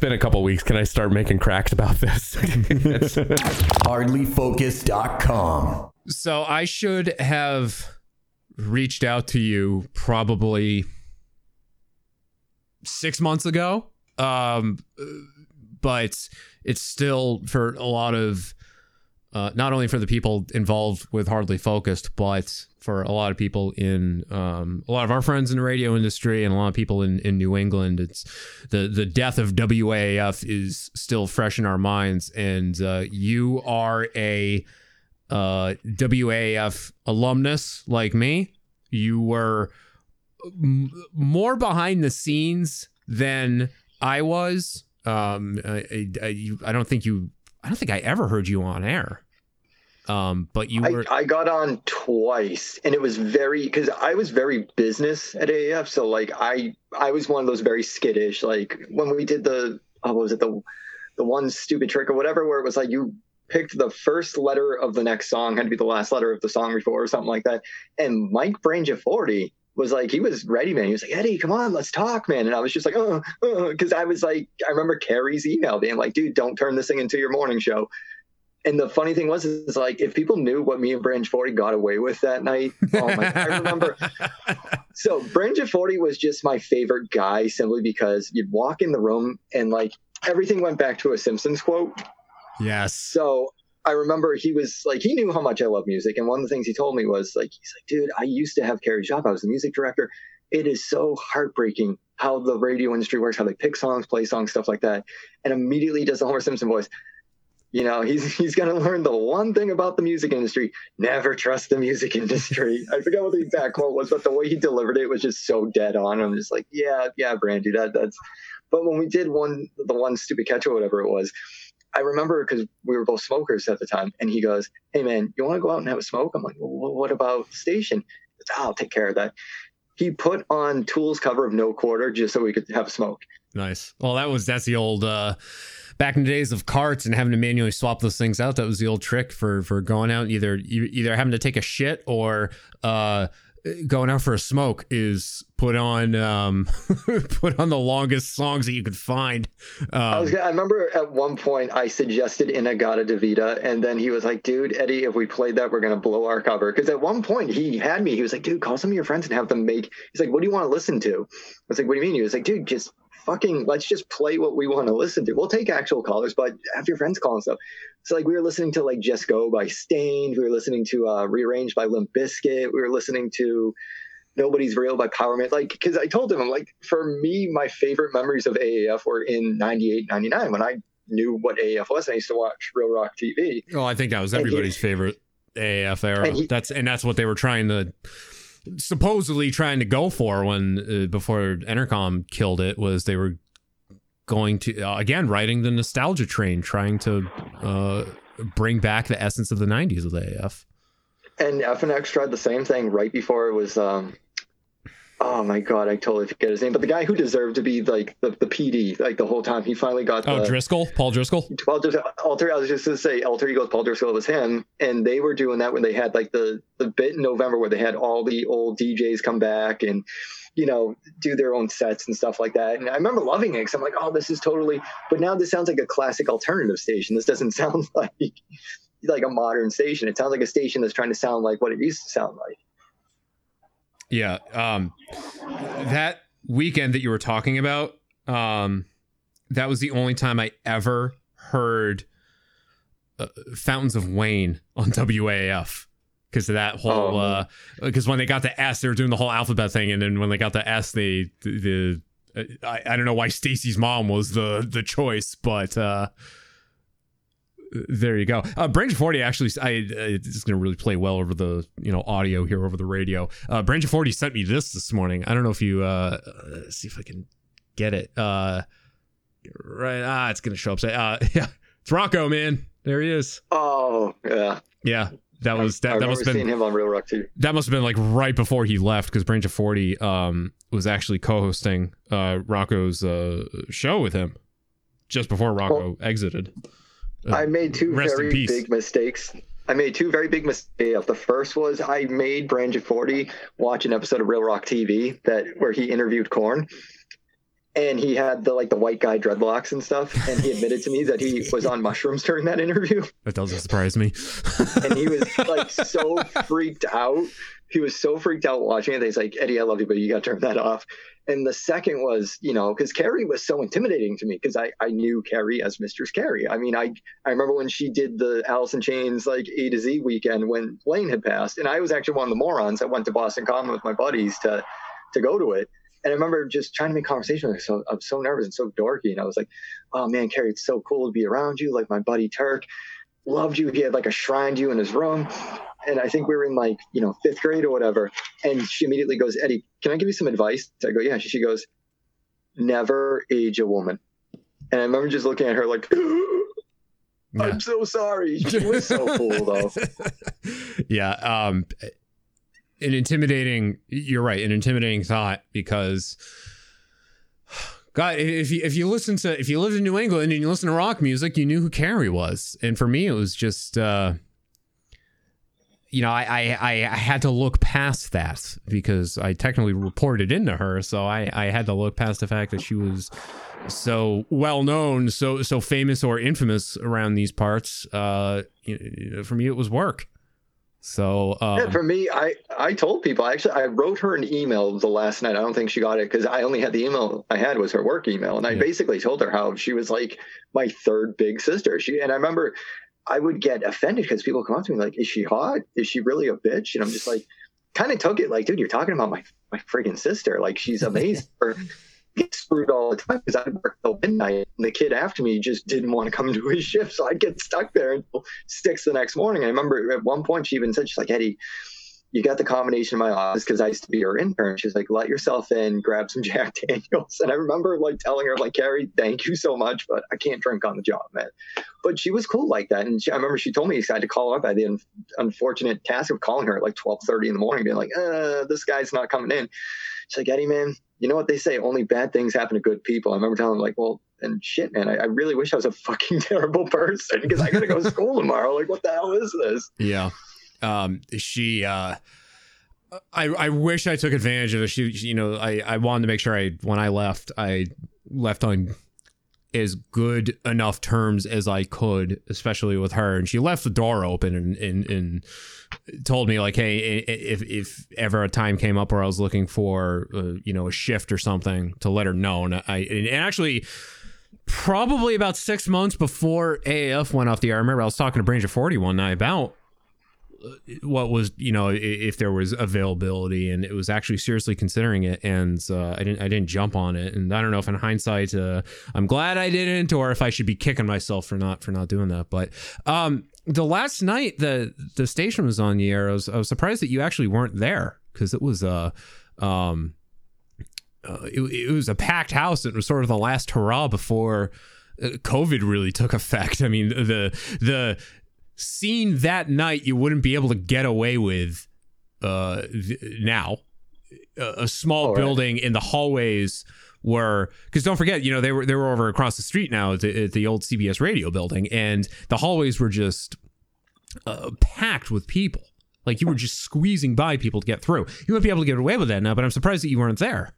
been a couple weeks. Can I start making cracks about this? Hardlyfocused.com. So I should have reached out to you probably six months ago. Um, but it's still for a lot of, uh, not only for the people involved with Hardly Focused, but for a lot of people in um, a lot of our friends in the radio industry and a lot of people in, in New England. It's the the death of WAAF is still fresh in our minds, and uh, you are a uh, WAAF alumnus like me. You were m- more behind the scenes than I was. Um, I, I, you, I don't think you. I don't think I ever heard you on air. Um, but you were. I, I got on twice, and it was very because I was very business at AAF. So like I I was one of those very skittish. Like when we did the oh, what was it the the one stupid trick or whatever, where it was like you picked the first letter of the next song had to be the last letter of the song before or something like that. And Mike Brangiaforti was like, he was ready, man. He was like, Eddie, come on, let's talk, man. And I was just like, oh, because uh, I was like, I remember Carrie's email being like, dude, don't turn this thing into your morning show and the funny thing was is like if people knew what me and Brangiaforti got away with that night, oh my I remember so Brangiaforti was just my favorite guy simply because you'd walk in the room and like everything went back to a Simpsons quote. Yes. So I remember he was like he knew how much I love music. And one of the things he told me was like he's like, dude, I used to have Carrie shop. I was the music director. It is so heartbreaking how the radio industry works, how they pick songs, play songs, stuff like that. And immediately does the Homer Simpson voice you know he's he's going to learn the one thing about the music industry never trust the music industry i forget what the exact quote was but the way he delivered it was just so dead on i'm just like yeah yeah brandy that that's but when we did one the one stupid catch or whatever it was i remember because we were both smokers at the time and he goes hey man you want to go out and have a smoke? I'm like well, what about station? Goes, i'll take care of that. He put on tools cover of no quarter just so we could have a smoke. Nice. Well that was that's the old uh back in the days of carts and having to manually swap those things out, that was the old trick for for going out either either having to take a shit or uh, going out for a smoke is put on um, put on the longest songs that you could find. Um, I, was, I remember at one point I suggested In-A-Gadda-Da-Vida, and then he was like, "Dude, Eddie, if we played that, we're gonna blow our cover." Because at one point he had me. He was like, "Dude, call some of your friends and have them make." He's like, "What do you want to listen to?" I was like, "What do you mean?" He was like, "Dude, just fucking let's just play what we want to listen to. We'll take actual callers, but have your friends call and stuff. So like we were listening to like Just Go by Staind. We were listening to uh, Rearranged by Limp Bizkit. We were listening to Nobody's Real by Power Powerman. Like because I told him I'm like for me my favorite memories of AAF were in 98, 99 when I knew what AAF was. And I used to watch Real Rock TV. Well, I think that was everybody's he, favorite AAF era. And he, that's and that's what they were trying to supposedly trying to go for when uh, before Entercom killed it was they were going to uh, again riding the nostalgia train, trying to uh, bring back the essence of the '90s with AF. And FNX tried the same thing right before it was um, oh my god, I totally forget his name, but the guy who deserved to be like the, the PD like the whole time, he finally got. Oh, the, Driscoll, Paul Driscoll. Paul Alter. I was just gonna say Alter Egos. Paul Driscoll was him, and they were doing that when they had like the the bit in November where they had all the old DJs come back and you know do their own sets and stuff like that. And I remember loving it because I'm like, oh, this is totally. But now this sounds like a classic alternative station. This doesn't sound like like a modern station. It sounds like a station that's trying to sound like what it used to sound like. Yeah. Um, that weekend that you were talking about, um, that was the only time I ever heard uh, Fountains of Wayne on WAF because of that whole oh. because uh, when they got the S, they were doing the whole alphabet thing, and then when they got the S, they the, the I, I don't know why Stacy's mom was the the choice, but uh, there you go. Uh, Brangiaforti actually, I it's going to really play well over the you know audio here over the radio. Uh, Brangiaforti sent me this this morning. I don't know if you uh, see if I can get it. Uh, right, ah, it's going to show up. Uh, yeah, it's Rocco, man. There he is. Oh yeah, yeah. That was that. I that must have been him on Real Rock too. That must have been like right before he left because Brangiaforti um was actually co-hosting uh Rocco's uh show with him just before Rocco well, exited. Uh, I made two very big mistakes. I made two very big mistakes. The first was I made Brangiaforti watch an episode of Real Rock TV that where he interviewed Korn, and he had the like the white guy dreadlocks and stuff and he admitted to me that he was on mushrooms during that interview That doesn't surprise me. and he was like so freaked out he was so freaked out watching it he's like eddie i love you but you gotta turn that off and the second was you know because carrie was so intimidating to me because I, I knew carrie as mistress carrie i mean i i remember when she did the alice in chains like a to z weekend when blaine had passed and i was actually one of the morons that went to boston common with my buddies to to go to it and I remember just trying to make conversation with her. So I'm so nervous and so dorky. And I was like, oh man, Carrie, it's so cool to be around you. Like my buddy Turk loved you. He had like a shrine to you in his room. And I think we were in like, you know, fifth grade or whatever. And she immediately goes, Eddie, can I give you some advice? I go, yeah. She goes, never age a woman. And I remember just looking at her like, Yeah. I'm so sorry. She was so cool though. yeah. Um, an intimidating. You're right. An intimidating thought because. God, if you if you listen to if you lived in New England and you listen to rock music, you knew who Carrie was, and for me, it was just, uh, you know, I, I I had to look past that because I technically reported into her, so I I had to look past the fact that she was so well known, so so famous or infamous around these parts. Uh, for me, it was work. So um, Yeah, for me, I I told people actually I wrote her an email the last night. I don't think she got it because I only had the email I had was her work email, and I Yeah. basically told her how she was like my third big sister. She and I remember I would get offended because people come up to me like, "Is she hot? Is she really a bitch?" And I'm just like, kind of took it like, dude, you're talking about my my friggin' sister. Like she's amazing. or get screwed all the time because I'd work till midnight, and the kid after me just didn't want to come to his shift, so I'd get stuck there until six the next morning. I remember at one point she even said, "She's like Eddie." You got the combination in my office because I used to be her intern. She's like, let yourself in, grab some Jack Daniels. And I remember like telling her, like, Carrie, thank you so much, but I can't drink on the job, man. But she was cool like that. And she, I remember she told me I had to call her up. I had the un- unfortunate task of calling her at like 1230 in the morning, being like, uh, this guy's not coming in. She's like, Eddie, man, you know what they say? Only bad things happen to good people. I remember telling her, like, well, and shit, man, I, I really wish I was a fucking terrible person because I got to go to school tomorrow. Like, what the hell is this? Yeah. Um, she, uh, I, I wish I took advantage of it. She, she- you know, I, I wanted to make sure I, when I left, I left on as good enough terms as I could, especially with her. And she left the door open and, and, and told me like, Hey, if, if ever a time came up where I was looking for, uh, you know, a shift or something to let her know. And I, and actually, probably about six months before AAF went off the air, I remember I was talking to Brangiaforti one night about what was you know if there was availability and it was actually seriously considering it and uh, I didn't I didn't jump on it and I don't know if in hindsight uh, I'm glad I didn't or if I should be kicking myself for not for not doing that but um the last night the the station was on the air I was, I was surprised that you actually weren't there because it was uh um uh, it, it was a packed house. It was sort of the last hurrah before uh, COVID really took effect. I mean, the the scene that night you wouldn't be able to get away with uh, th- now. A, a small Oh, right. building in the hallways were because don't forget, you know, they were they were over across the street now at the, at the old CBS radio building, and the hallways were just uh, packed with people. Like you were just squeezing by people to get through. You might be able to get away with that now, but I'm surprised that you weren't there.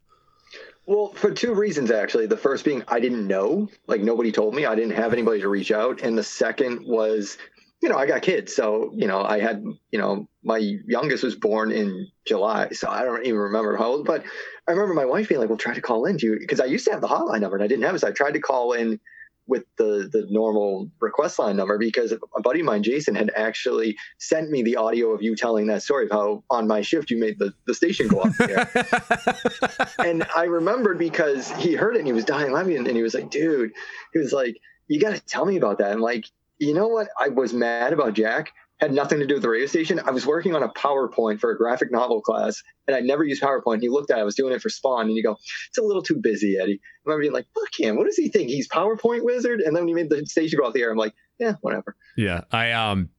Well, for two reasons, actually. The first being I didn't know, like nobody told me. I didn't have anybody to reach out. And the second was, you know, I got kids. So, you know, I had, you know, my youngest was born in July. So I don't even remember how old, but I remember my wife being like, well, try to call in to you. Because I used to have the hotline number and I didn't have it. So I tried to call in with the the normal request line number because a buddy of mine, Jason, had actually sent me the audio of you telling that story of how on my shift you made the, the station go off the air and I remembered because he heard it and he was dying laughing and he was like, dude, he was like, you got to tell me about that. I'm like, you know what? I was mad about Jack. Had nothing to do with the radio station. I was working on a PowerPoint for a graphic novel class, and I never used PowerPoint. He looked at it. I was doing it for Spawn, and you go, "It's a little too busy, Eddie." I remember being like, "Fuck him! What does he think? He's PowerPoint wizard?" And then when he made the station go off the air, I'm like, "Yeah, whatever." Yeah, I um,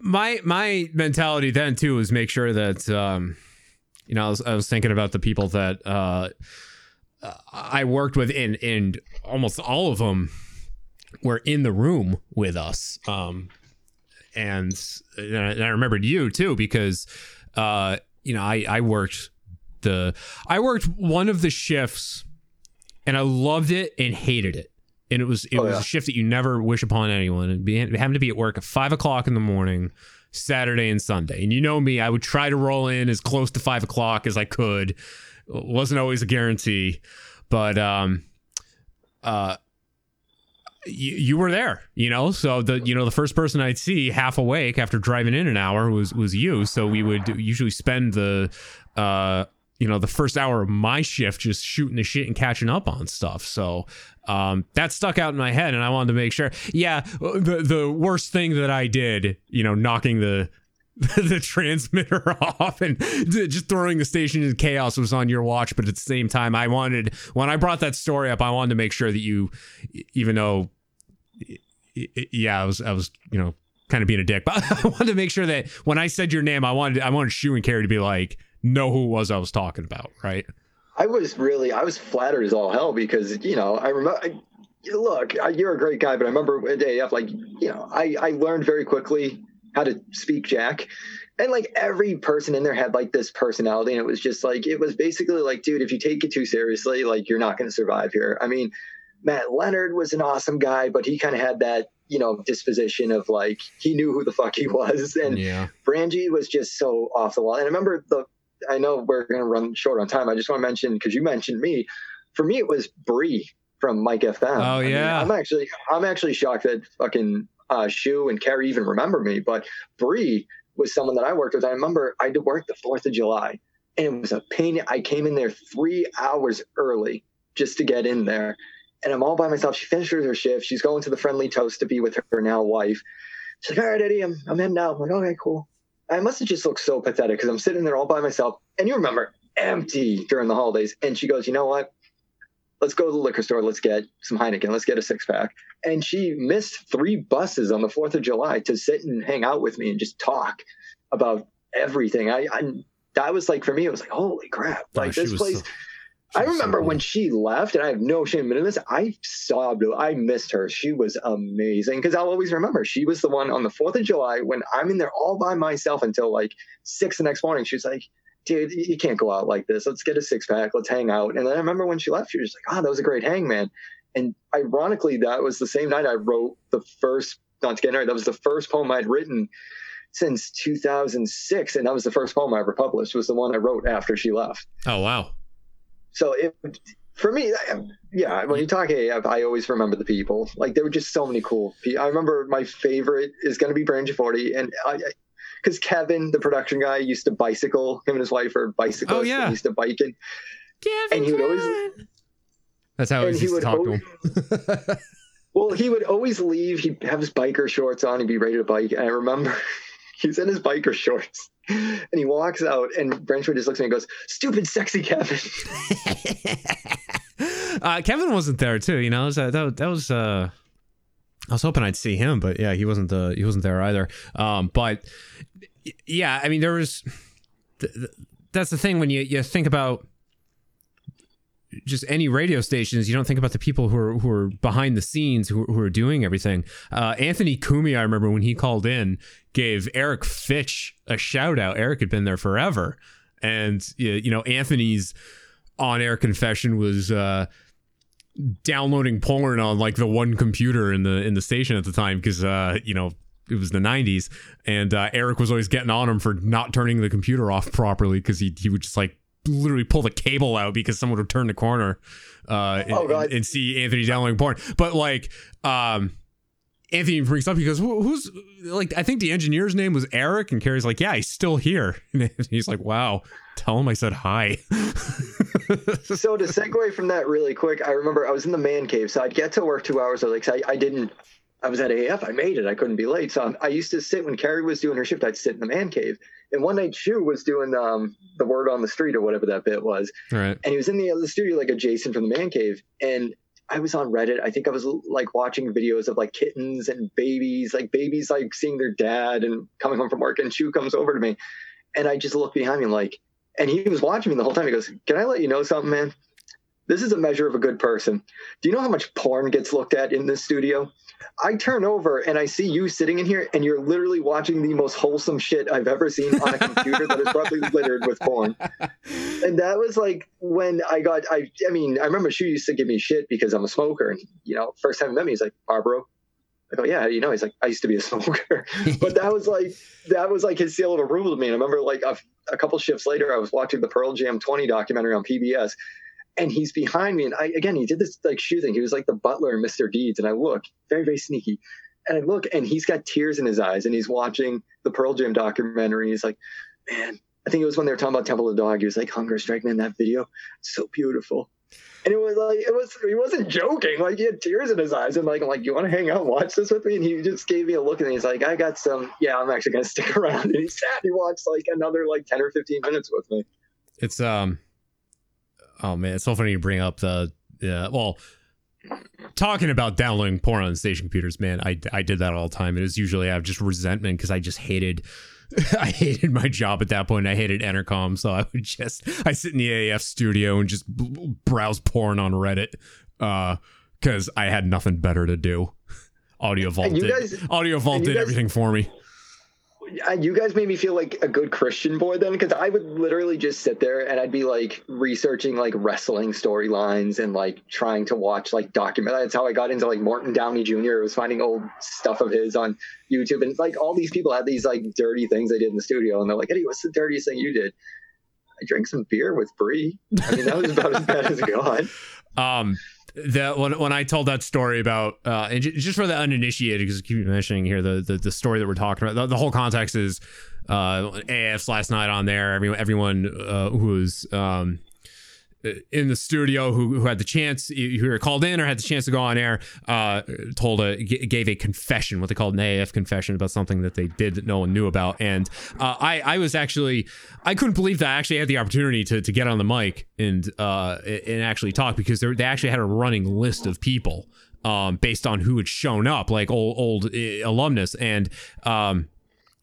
my my mentality then too was make sure that um, you know, I was I was thinking about the people that uh, I worked with, and and almost all of them were in the room with us. Um, and and I, and I remembered you too because uh, you know, I I worked the I worked one of the shifts and I loved it and hated it. And it was it Oh, was yeah. a shift that you never wish upon anyone. And be, having to be at work at five o'clock in the morning, Saturday and Sunday. And you know me, I would try to roll in as close to five o'clock as I could. wasn't always a guarantee, but um, uh, you, were there, you know. So the you know the first person I'd see half awake after driving in an hour was was you. So we would usually spend the uh you know the first hour of my shift just shooting the shit and catching up on stuff. So um that stuck out in my head, and I wanted to make sure. Yeah, the the worst thing that I did, you know, knocking the the transmitter off and just throwing the station into chaos was on your watch but at the same time i wanted when i brought that story up i wanted to make sure that you even though yeah i was i was you know kind of being a dick but i wanted to make sure that when i said your name i wanted i wanted Shu and carrie to be like know who it was i was talking about right? I was really, I was flattered as all hell because, you know, I remember, I, look, you're a great guy, but I remember at AF, like, you know, I, I learned very quickly how to speak Jack. And like every person in there had like this personality. And it was just like, it was basically like, dude, if you take it too seriously, like you're not going to survive here. I mean, Matt Leonard was an awesome guy, but he kind of had that, you know, disposition of like, he knew who the fuck he was. And yeah Brangie was just so off the wall. And I remember the, I know we're going to run short on time. I just want to mention, because you mentioned me, for me, it was Bree from Mike FM. Oh, I mean, yeah. I'm actually, I'm actually shocked that fucking uh, Shu and Carrie even remember me, but Bree was someone that I worked with. I remember I did work the 4th of July and it was a pain. I came in there three hours early just to get in there. And I'm all by myself. She finishes her shift. She's going to the friendly toast to be with her now wife. She's like, all right, Eddie, I'm, I'm in now. I'm like, okay, cool. I must have just looked so pathetic because I'm sitting there all by myself. And you remember, empty during the holidays. And she goes, you know what? Let's go to the liquor store. Let's get some Heineken. Let's get a six pack. And she missed three buses on the 4th of July to sit and hang out with me and just talk about everything. I, I that was like, for me, it was like, holy crap. Oh, Like she this place. so- I was so remember when she left, and I have no shame in this. I sobbed. I missed her. She was amazing because I'll always remember. She was the one on the Fourth of July when I'm in there all by myself until like six the next morning. She was like, "Dude, you can't go out like this. Let's get a six pack. Let's hang out." And then I remember when she left, she was like, "Oh, that was a great hang, man." And ironically, that was the same night I wrote the first. Not to get married. That was the first poem I'd written since 2006, and that was the first poem I ever published. Was the one I wrote after she left oh wow so it for me yeah when you talk AF, i always remember the people like there were just so many cool people i remember my favorite is going to be Brangiaforti and i because kevin the production guy used to bicycle him and his wife are bicyclists Oh, yeah. used to bike and, and he would always that's how I and used he to would talk always, to him well he would always leave he'd have his biker shorts on he'd be ready to bike and i remember he's in his biker shorts and he walks out and Branchwood just looks at me and goes stupid sexy kevin uh, Kevin wasn't there too. You know, that was, uh, that, that was uh, I was hoping I'd see him, but yeah, he wasn't. Uh, he wasn't there either. Um, but yeah, I mean, there was. Th- th- that's the thing when you you think about just any radio stations, you don't think about the people who are who are behind the scenes, who, who are doing everything. Uh, Anthony Kumi, I remember when he called in, gave Eric Fitch a shout out. Eric had been there forever, and you know Anthony's on air confession was uh, downloading porn on like the one computer in the in the station at the time because uh, you know it was the 90s and uh, Eric was always getting on him for not turning the computer off properly because he he would just like literally pull the cable out because someone would turn the corner uh, and, Oh, and, and see Anthony downloading porn. But like um Anthony brings up, he goes, Who's like, I think the engineer's name was Eric. And Carrie's like, Yeah, he's still here. And he's like, Wow, tell him I said hi. so to segue from that really quick, I remember I was in the man cave, so I'd get to work two hours early. 'cause I, I didn't, I was at AF, I made it, I couldn't be late. So I'm- I used to sit when Carrie was doing her shift, I'd sit in the man cave. And one night, Shu was doing um, the word on the street or whatever that bit was, right. and he was in the other studio like adjacent from the man cave, and I was on Reddit. I think I was like watching videos of like kittens and babies, like babies like seeing their dad and coming home from work. And Shu comes over to me, and I just look behind me like, and he was watching me the whole time. He goes, "Can I let you know something, man? This is a measure of a good person. Do you know how much porn gets looked at in this studio? I turn over and I see you sitting in here, and you're literally watching the most wholesome shit I've ever seen on a computer that is probably littered with porn. And that was like when I got, I, I mean, I remember she used to give me shit because I'm a smoker, and you know, first time he met me, he's like, Barbaro. I go, yeah, you know, he's like, I used to be a smoker, but that was like, that was like his seal of approval to me. And I remember like a, a couple shifts later, I was watching the Pearl Jam 20 documentary on PBS, and he's behind me. And I, again, he did this like shoe thing. He was like the butler in Mr. Deeds. And I look very, very sneaky. And I look and he's got tears in his eyes and he's watching the Pearl Jam documentary. He's like, man, I think it was when they were talking about Temple of the Dog. He was like, Hunger Strike, man, that video, so beautiful. And it was like, it was, he wasn't joking. Like he had tears in his eyes. And like, I'm like, you want to hang out and watch this with me? And he just gave me a look and he's like, I got some, yeah, I'm actually going to stick around. And he sat, he watched like another like 10 or 15 minutes with me. It's, um, oh man, it's so funny you bring up the yeah. Well, talking about downloading porn on station computers, man, I I did that all the time. It was usually I have just resentment because I just hated. I hated my job at that point. I hated Entercom, so I would just I sit in the AAF studio and just browse porn on Reddit because uh, I had nothing better to do. Audio Vault did, guys, Audio Vault did guys, everything for me you guys made me feel like a good Christian boy then, because I would literally just sit there and I'd be like researching like wrestling storylines and like trying to watch like document. That's how I got into like Morton Downey Jr. Was finding old stuff of his on YouTube, and like all these people had these like dirty things they did in the studio, and they're like, "Eddie, what's the dirtiest thing you did?" I drank some beer with Brie. I mean, that was about as bad as got. Um, the when when I told that story about uh, and just for the uninitiated, because I keep mentioning here the, the, the story that we're talking about, the, the whole context is uh, AF's last night on there. Everyone everyone uh, who was um, in the studio who, who had the chance who were called in or had the chance to go on air uh, told a gave a confession what they called an AF confession about something that they did that no one knew about. And uh, I I was actually I couldn't believe that I actually had the opportunity to, to get on the mic and uh, and actually talk because they actually had a running list of people um, based on who had shown up like old old uh, alumnus. And um,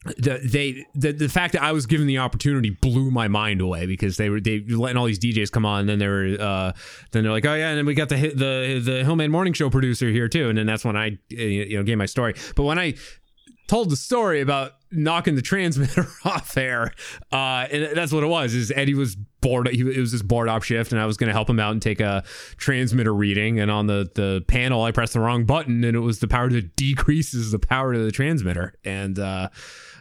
the they the, the fact that I was given the opportunity blew my mind away because they were they letting all these DJs come on. And then they were uh then they're like oh yeah. And then we got the the the Hillman Morning Show producer here too. And then that's when I you know gave my story. But when I told the story about knocking the transmitter off air uh and that's what it was is Eddie was bored he it was this board op shift and I was going to help him out and take a transmitter reading. And on the the panel I pressed the wrong button and it was the power that decreases the power to the transmitter. And uh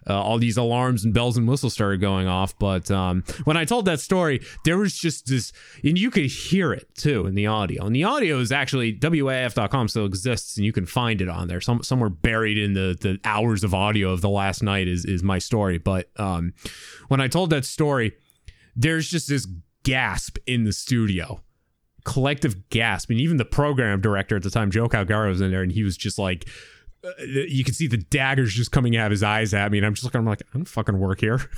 uh, all these alarms and bells and whistles started going off. But um, when I told that story, there was just this, and you could hear it too in the audio. And the audio is actually WAF.com still exists, and you can find it on there. Some, somewhere buried in the, the hours of audio of the last night is, is my story. But um, when I told that story, there's just this gasp in the studio collective gasp and even the program director at the time joe calgaro was in there and he was just like Uh, you can see the daggers just coming out of his eyes at me, and I'm just looking. I'm like, I don't fucking work here.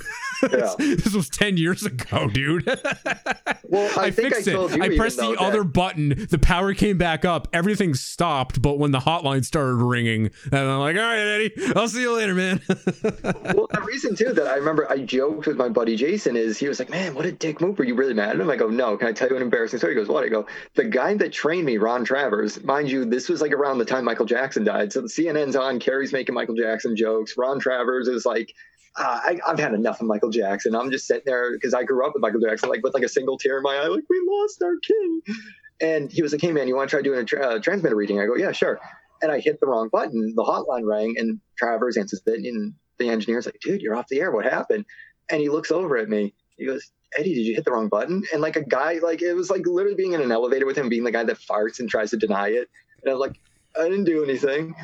Yeah. this was ten years ago, dude. well, I, I fixed I it. I pressed the that. other button. The power came back up. Everything stopped. But when the hotline started ringing, and I'm like, all right, Eddie, I'll see you later, man. well, the reason too that I remember I joked with my buddy Jason is he was like, man, what a dick move. Are you really mad at him? I go, no. Can I tell you an embarrassing story? He goes, what? I go, the guy that trained me, Ron Travers, mind you, this was like around the time Michael Jackson died. So the CNN CNN's on. Carrie's making Michael Jackson jokes. Ron Travers is like, uh, I, have had enough of Michael Jackson. I'm just sitting there because I grew up with Michael Jackson, like with like a single tear in my eye, like we lost our king. And he was like, "Hey man, you want to try doing a tra- uh, transmitter reading?" I go, "Yeah, sure." And I hit the wrong button. The hotline rang, and Travers answers it, and the engineer's like, "Dude, you're off the air. What happened?" And he looks over at me. He goes, Eddie, did you hit the wrong button? And like a guy, like it was like literally being in an elevator with him, being the guy that farts and tries to deny it. And I was like, I didn't do anything.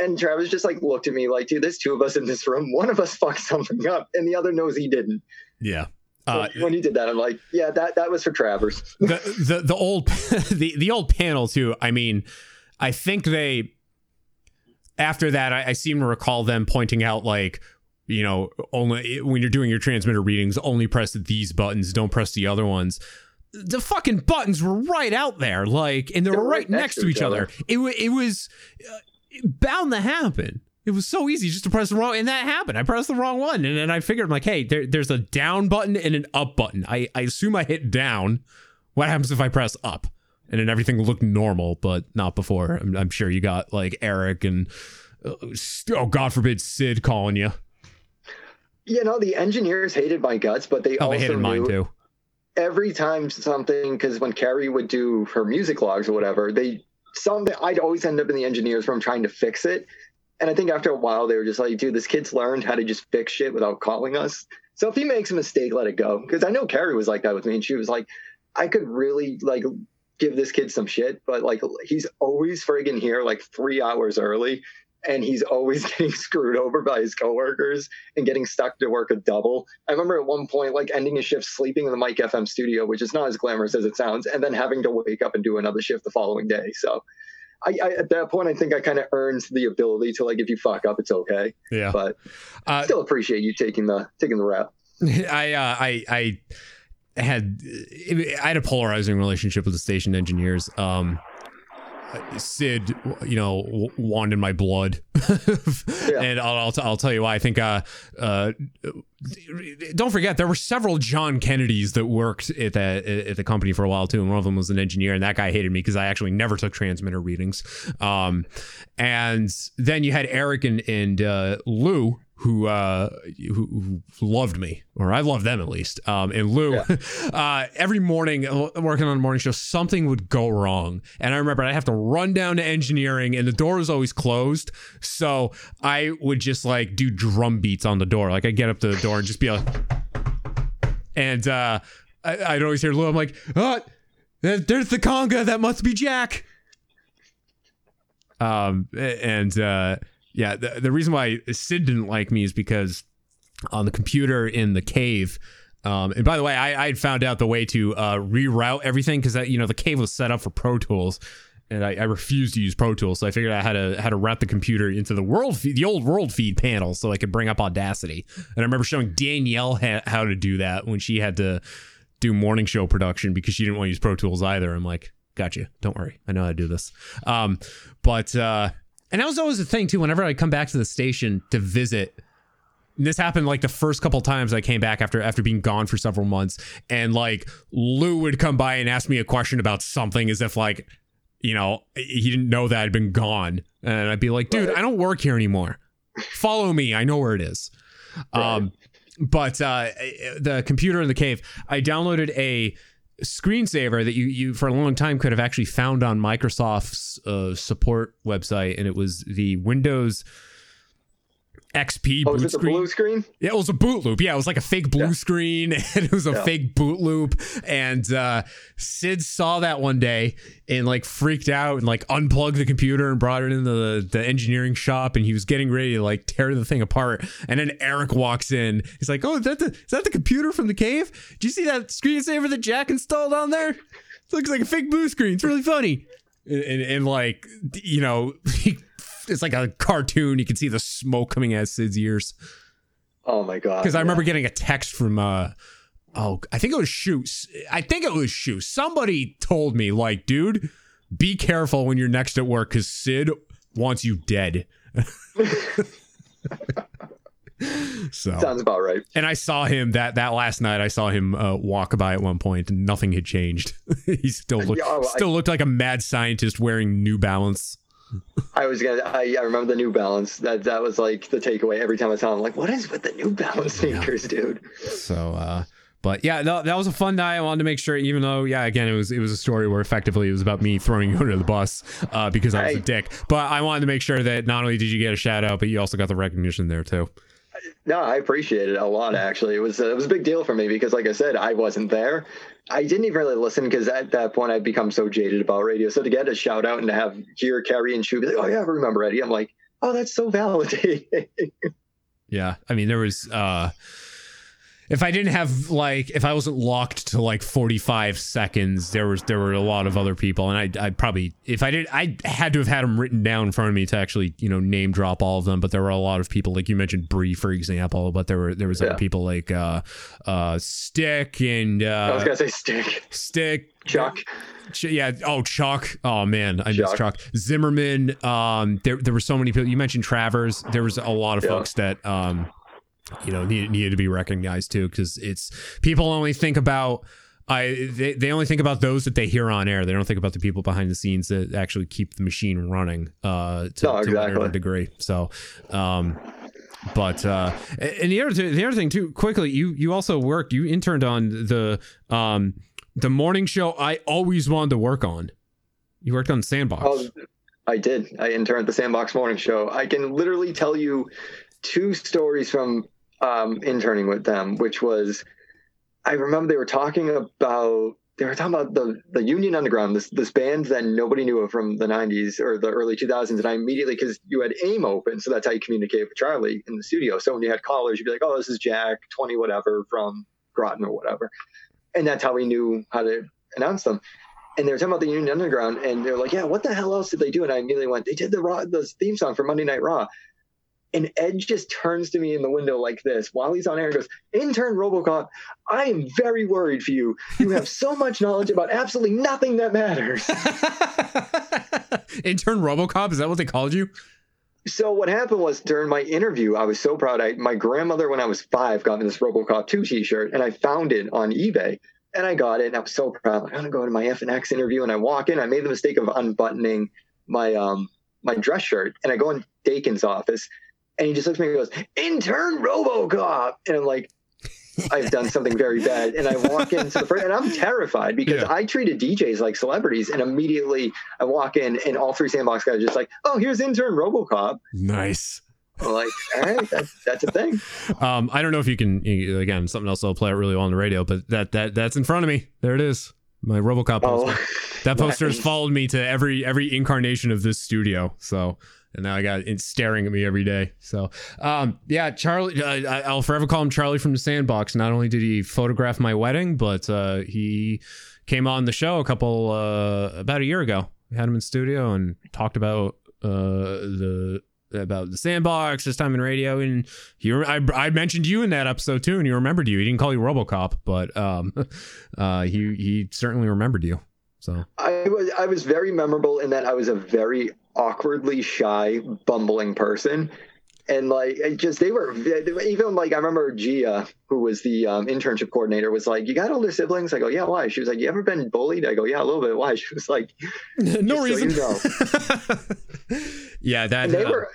And Travers just like looked at me like, dude, there's two of us in this room. One of us fucked something up, and the other knows he didn't. Yeah. Uh, when he did that, I'm like, yeah, that that was for Travers. the, the the old the the old panel too. I mean, I think they after that, I, I seem to recall them pointing out like you know only when you're doing your transmitter readings only press these buttons don't press the other ones the fucking buttons were right out there, like, and they were right, right next, next, to each other. other. It it was uh, bound to happen. It was so easy just to press the wrong, and that happened. I pressed the wrong one, and then I figured, I'm like, hey, there, there's a down button and an up button. I, I assume I hit down. What happens if I press up? and then everything looked normal, but not before. I'm, I'm sure you got like Eric and uh, oh God forbid Sid calling you. You know, the engineers hated my guts, but they Oh, also they hated mine knew too. Every time something because when Carrie would do her music logs or whatever, they something I'd always end up in the engineers room trying to fix it. And I think after a while they were just like, dude, this kid's learned how to just fix shit without calling us. So if he makes a mistake, let it go. Because I know Carrie was like that with me, and she was like, I could really like give this kid some shit, but like he's always friggin' here like three hours early. And he's always getting screwed over by his coworkers and getting stuck to work a double. I remember at one point, like ending a shift sleeping in the Mike FM studio, which is not as glamorous as it sounds, and then having to wake up and do another shift the following day. So, I, I at that point, I think I kind of earned the ability to like, if you fuck up, it's okay. Yeah. But Uh, still appreciate you taking the taking the rap. I uh, I I had I had a polarizing relationship with the station engineers. Um, Sid, you know, w- in my blood, and I'll, I'll, t- I'll tell you why. I think, uh, uh, don't forget there were several John Kennedys that worked at the at the company for a while too, and one of them was an engineer, and that guy hated me because I actually never took transmitter readings. Um, and then you had Eric and and uh, Lou, who uh who, who loved me or I loved them at least. Um and Lou uh every morning uh, working on the morning show something would go wrong. And I remember I'd have to run down to engineering and the door was always closed. So I would just like do drum beats on the door. Like I'd get up to the door and just be like and uh I, I'd always hear Lou I'm like oh there's the conga that must be Jack. Um and uh yeah the, the reason why sid didn't like me is because on the computer in the cave um, and by the way, I I had found out the way to uh, reroute everything because you know the cave was set up for Pro Tools, and I, I refused to use Pro Tools, so I figured out how to how to route the computer into the world feed, the old world feed panel, so I could bring up Audacity. And I remember showing Danielle ha- how to do that when she had to do morning show production because she didn't want to use Pro Tools either. I'm like, got you. Don't worry, I know how to do this. Um, but uh, and that was always the thing too. Whenever I come back to the station to visit this happened like the first couple times I came back after after being gone for several months, and like Lou would come by and ask me a question about something as if like, you know, he didn't know that I'd been gone, and I'd be like, dude, I don't work here anymore. Follow me, I know where it is. Um, but uh, the computer in the cave, I downloaded a screensaver that you you for a long time could have actually found on Microsoft's uh, support website, and it was the Windows. XP Oh, boot is it the screen. blue screen? Yeah, it was a boot loop. Yeah, it was like a fake blue Yeah. screen and it was a Yeah. fake boot loop. And uh, Sid saw that one day and like freaked out and like unplugged the computer and brought it into the, the engineering shop and he was getting ready to like tear the thing apart. And then Eric walks in. He's like, Oh, is that the is that the computer from the cave? Do you see that screensaver that Jack installed on there? It looks like a fake blue screen. It's really funny. And, and, and like, you know, it's like a cartoon. You can see the smoke coming out of Sid's ears Oh my god! because I yeah. remember getting a text from uh oh I think it was Shoes. I think it was Shoes. Somebody told me like, dude, be careful when you're next at work because Sid wants you dead. so Sounds about right. and I saw him that that last night. I saw him uh, walk by at one point, and nothing had changed. he still looked Yeah, I- still looked like a mad scientist wearing New Balance. I was gonna. I, I remember the New Balance. That that was like the takeaway every time I saw him. Like, what is with the New Balance sneakers, dude? So, uh, but yeah, no, that was a fun night. I wanted to make sure, even though, yeah, again, it was it was a story where effectively it was about me throwing you under the bus uh, because I was a I- dick. But I wanted to make sure that not only did you get a shout out, but you also got the recognition there too. No, I appreciate it a lot. Actually, it was it was a big deal for me because, like I said, I wasn't there. I didn't even really listen because at that point I'd become so jaded about radio. So to get a shout out and to have hear Carrie and Shu be like, "Oh yeah, I remember Eddie," I'm like, "Oh, that's so validating." Yeah, I mean, there was. uh if I didn't have like if I wasn't locked to like 45 seconds, there was there were a lot of other people, and I I probably if I did I had to have had them written down in front of me to actually you know name drop all of them. But there were a lot of people like you mentioned Bree for example, but there were there was other people like uh uh Stick and uh, I was gonna say stick, Stick Chuck. Ch- yeah. Oh, Chuck. Oh man, I miss Chuck. Chuck. Zimmerman. Um, there there were so many people. You mentioned Travers. There was a lot of Yeah. folks that um, you know, needed needed to be recognized too, because it's people only think about I they, they only think about those that they hear on air. They don't think about the people behind the scenes that actually keep the machine running uh, to, No, to exactly. whatever degree. So, um, but uh, and the other the other thing too, quickly, you you also worked. You interned on the um the morning show. I always wanted to work on. You worked on Sandbox. Oh, I did. I interned at the Sandbox Morning Show. I can literally tell you two stories from um, interning with them, which was I remember they were talking about they were talking about the the Union Underground, this this band that nobody knew of from the '90s or the early 2000s, and I immediately because you had AIM open, so that's how you communicate with Charlie in the studio. So when you had callers, you'd be like, "Oh, this is Jack, 20 whatever from Groton or whatever," and that's how we knew how to announce them and they were talking about the Union Underground, and they're like, "Yeah, what the hell else did they do?" And I immediately went, "They did the Raw, the theme song for Monday Night Raw." And Ed just turns to me in the window like this while he's on air and goes, "Intern RoboCop, I am very worried for you. You have so much knowledge about absolutely nothing that matters." Intern RoboCop is that what they called you? So what happened was during my interview, I was so proud. I my grandmother, when I was five, got me this RoboCop two T-shirt, and I found it on eBay, and I got it, and I was so proud. I'm gonna go to my FNX interview, and I walk in. I made the mistake of unbuttoning my um my dress shirt, and I go in Dakin's office, and he just looks at me and goes, "Intern RoboCop," and I'm like. I've done something very bad, and I walk into the front, and I'm terrified because Yeah. I treated DJs like celebrities, and immediately I walk in, and all three sandbox guys are just like, "Oh, here's intern RoboCop." Nice. I'm like, all right, that's that's a thing. Um, I don't know if you can again something else. I'll play it really well on the radio, but that that that's in front of me. There it is. My RoboCop poster. Oh, that poster has followed me to every every incarnation of this studio. So, and now I got it staring at me every day. So, um, yeah, Charlie. Uh, I'll forever call him Charlie from the Sandbox. Not only did he photograph my wedding, but uh, he came on the show a couple uh, about a year ago. We had him in studio and talked about uh, the about the sandbox this time in radio and he I, I mentioned you in that episode too and he remembered you he didn't call you robocop but um uh he he certainly remembered you so I was I was very memorable in that I was a very awkwardly shy, bumbling person, and like it just they were even like I remember Gia, who was the um, internship coordinator, was like, "You got older siblings?" I go, "Yeah, why?" She was like, "You ever been bullied?" I go, "Yeah, a little bit." Why? She was like, no Just so reason you know. yeah that and they uh, were.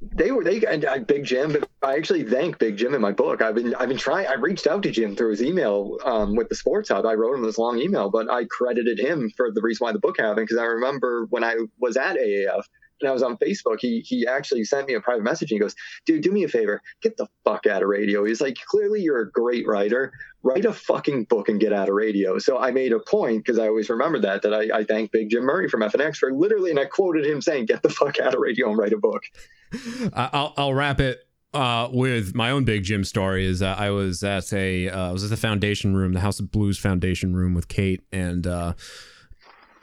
They were they and uh, Big Jim. But I actually thank Big Jim in my book. I've been I've been trying. I reached out to Jim through his email um, with the Sports Hub. I wrote him this long email, but I credited him for the reason why the book happened because I remember when I was at AAF and I was on Facebook. He he actually sent me a private message. and He goes, "Dude, do me a favor. Get the fuck out of radio." He's like, "Clearly, you're a great writer. Write a fucking book and get out of radio." So I made a point because I always remember that that I, I thank Big Jim Murray from FNX for literally, and I quoted him saying, "Get the fuck out of radio and write a book." I'll I'll wrap it uh, with my own big Jim story. Is I was at a uh, I was at the Foundation Room, the House of Blues Foundation Room with Kate, and uh,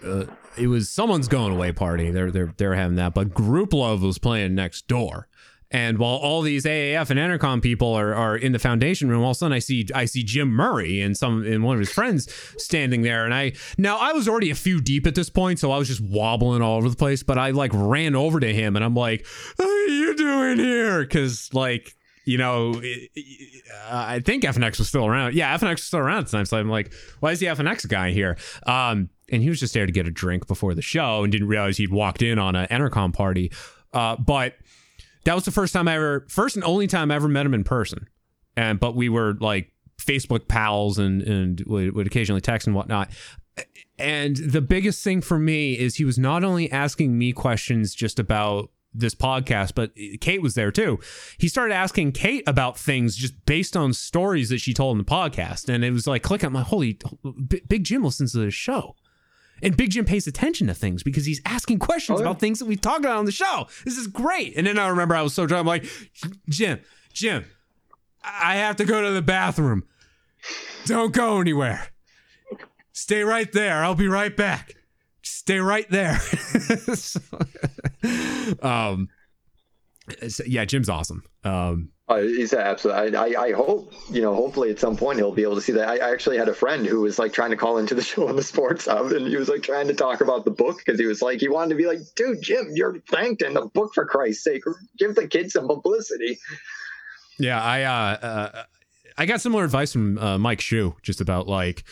uh, it was someone's going away party. They're they're they're having that, but Grouplove was playing next door. And while all these AAF and Entercom people are, are in the foundation room, all of a sudden I see I see Jim Murray and some and one of his friends standing there. And I now I was already a few deep at this point, so I was just wobbling all over the place. But I like ran over to him and I'm like, "What are you doing here?" Because like you know, it- it- uh, I think FNX was still around. Yeah, FNX was still around at the time. So I'm like, why is the FNX guy here? Um, and he was just there to get a drink before the show and didn't realize he'd walked in on an Entercom party. Uh, but that was the first time I ever, first and only time I ever met him in person. And but we were like Facebook pals and and would, would occasionally text and whatnot. And the biggest thing for me is he was not only asking me questions just about this podcast, but Kate was there too. He started asking Kate about things just based on stories that she told in the podcast, and it was like clicking. I'm like, holy, Big Jim listens to this show. And Big Jim pays attention to things because he's asking questions Oh, yeah. about things that we've talked about on the show. This is great. And then I remember I was so drunk. I'm like, Jim, Jim, I have to go to the bathroom. Don't go anywhere. Stay right there. I'll be right back. Stay right there. So- um, so, yeah, Jim's awesome. Um, Uh, he's absolutely. I, I, I hope you know. Hopefully, at some point, he'll be able to see that. I, I actually had a friend who was like trying to call into the show on the Sports Hub, and he was like trying to talk about the book because he was like he wanted to be like, "Dude, Jim, you're thanked in the book for Christ's sake. Give the kids some publicity." Yeah, I uh, uh I got similar advice from uh, Mike Shu just about like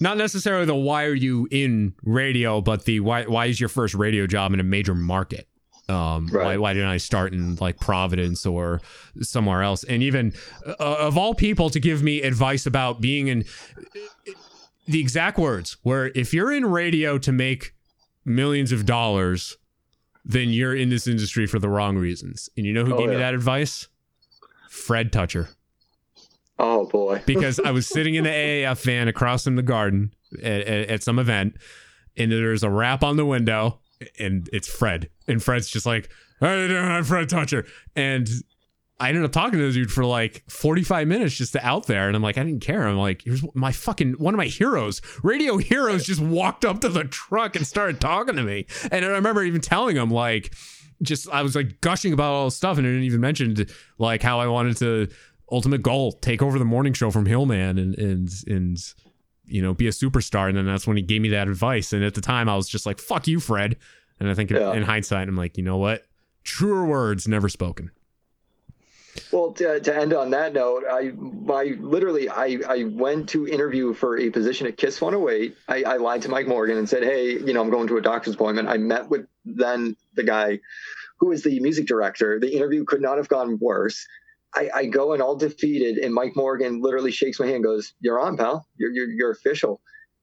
not necessarily the why are you in radio, but the why why is your first radio job in a major market? Um, Right. why, why didn't I start in like Providence or somewhere else? And even uh, of all people to give me advice about being in the exact words where if you're in radio to make millions of dollars, then you're in this industry for the wrong reasons. And you know who Oh, gave me that advice? Fred Toucher Oh boy. because I was sitting in the AAF van across from the garden at, at, at some event, and there's a rap on the window, and it's Fred, and Fred's just like, "How you doing? I'm Fred Toucher," and I ended up talking to the dude for like 45 minutes just to out there, and I'm like, I didn't care. I'm like, here's my fucking one of my heroes, radio heroes, just walked up to the truck and started talking to me, and I remember even telling him like. Just I was like gushing about all this stuff, and I didn't even mention like how I wanted to ultimate goal take over the morning show from hillman and and and you know be a superstar and then that's when he gave me that advice and at the time i was just like fuck you fred and i think Yeah. in hindsight i'm like you know what truer words never spoken Well, to, to end on that note, I, I literally, I, I went to interview for a position at Kiss 108. I, I lied to Mike Morgan and said, hey, you know, I'm going to a doctor's appointment. I met with then the guy who is the music director. The interview could not have gone worse. I, I go and all defeated, and Mike Morgan literally shakes my hand, and goes, "You're on, pal. You're you're, you're official."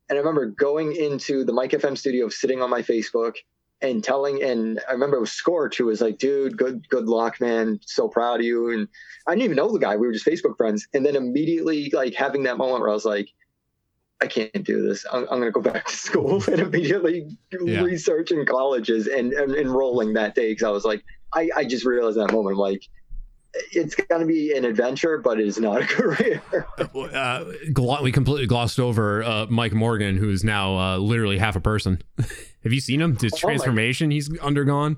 And I remember going into the Mike FM studio, sitting on my Facebook, and telling and I remember it was Scorch who was like, dude, good good luck, man. So proud of you. And I didn't even know the guy. We were just Facebook friends. And then immediately like having that moment where I was like, I can't do this. I'm, I'm gonna go back to school and immediately Yeah. researching colleges and, and enrolling that day because I was like, I, I just realized that moment. I'm like, it's gonna be an adventure, but it is not a career. uh, we completely glossed over uh, mike morgan who is now uh, literally half a person have you seen him this Oh my- transformation he's undergone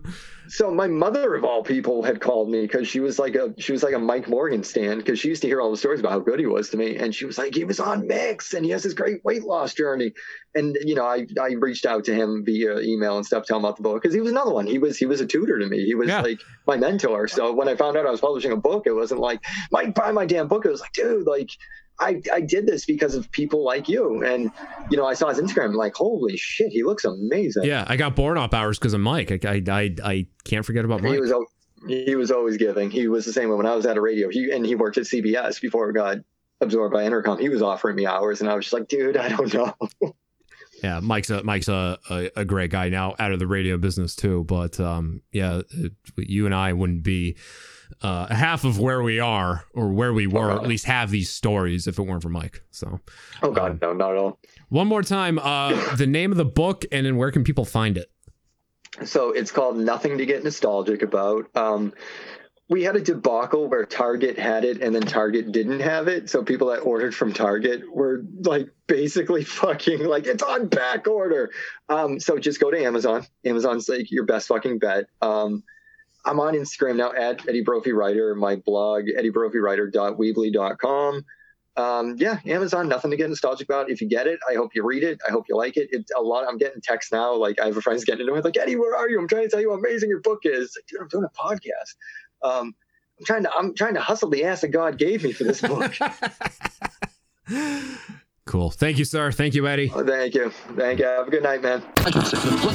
So my mother of all people had called me because she was like a she was like a Mike Morgan stand because she used to hear all the stories about how good he was to me, and she was like he was on mix and he has this great weight loss journey, and you know I I reached out to him via email and stuff, telling him about the book because he was another one. He was he was a tutor to me. He was Yeah. like my mentor. So when I found out I was publishing a book, it wasn't like Mike buy my damn book. It was like dude like. I, I did this because of people like you. And, you know, I saw his Instagram, like, holy shit, he looks amazing. yeah i got born off hours because of mike I, I i i can't forget about mike He was he was always giving. He was the same way when I was at a radio. He and he worked at CBS before it got absorbed by Entercom. He was offering me hours, and I was just like, dude, I don't know. Yeah, Mike's a Mike's a, a, a great guy now out of the radio business too. But um, yeah, it, you and I wouldn't be uh, half of where we are or where we were, Oh, at least have these stories if it weren't for Mike. So Oh God, no, not at all. one more time, uh, the name of the book and then where can people find it? So it's called Nothing to Get Nostalgic About. Um, we had a debacle where Target had it and then Target didn't have it. So people that ordered from Target were like basically fucking like it's on back order. Um, so just go to Amazon. Amazon's like your best fucking bet. Um, I'm on Instagram now at Eddie Brophy Writer. My blog, eddiebrophyWriter.weebly.com. Um, yeah, Amazon, nothing to get nostalgic about. If you get it, I hope you read it. I hope you like it. It's a lot. I'm getting texts now. Like I have a friend's getting into it. Like Eddie, where are you? I'm trying to tell you how amazing your book is. Like, dude, I'm doing a podcast. Um, I'm trying to. I'm trying to hustle the ass that God gave me for this book. Cool. Thank you, sir. Thank you, Eddie. Oh, thank you. Thank you. Have a good night, man.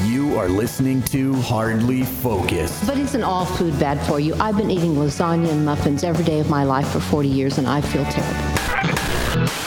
You are listening to Hardly Focused. But isn't all food bad for you? I've been eating lasagna and muffins every day of my life for 40 years and I feel terrible.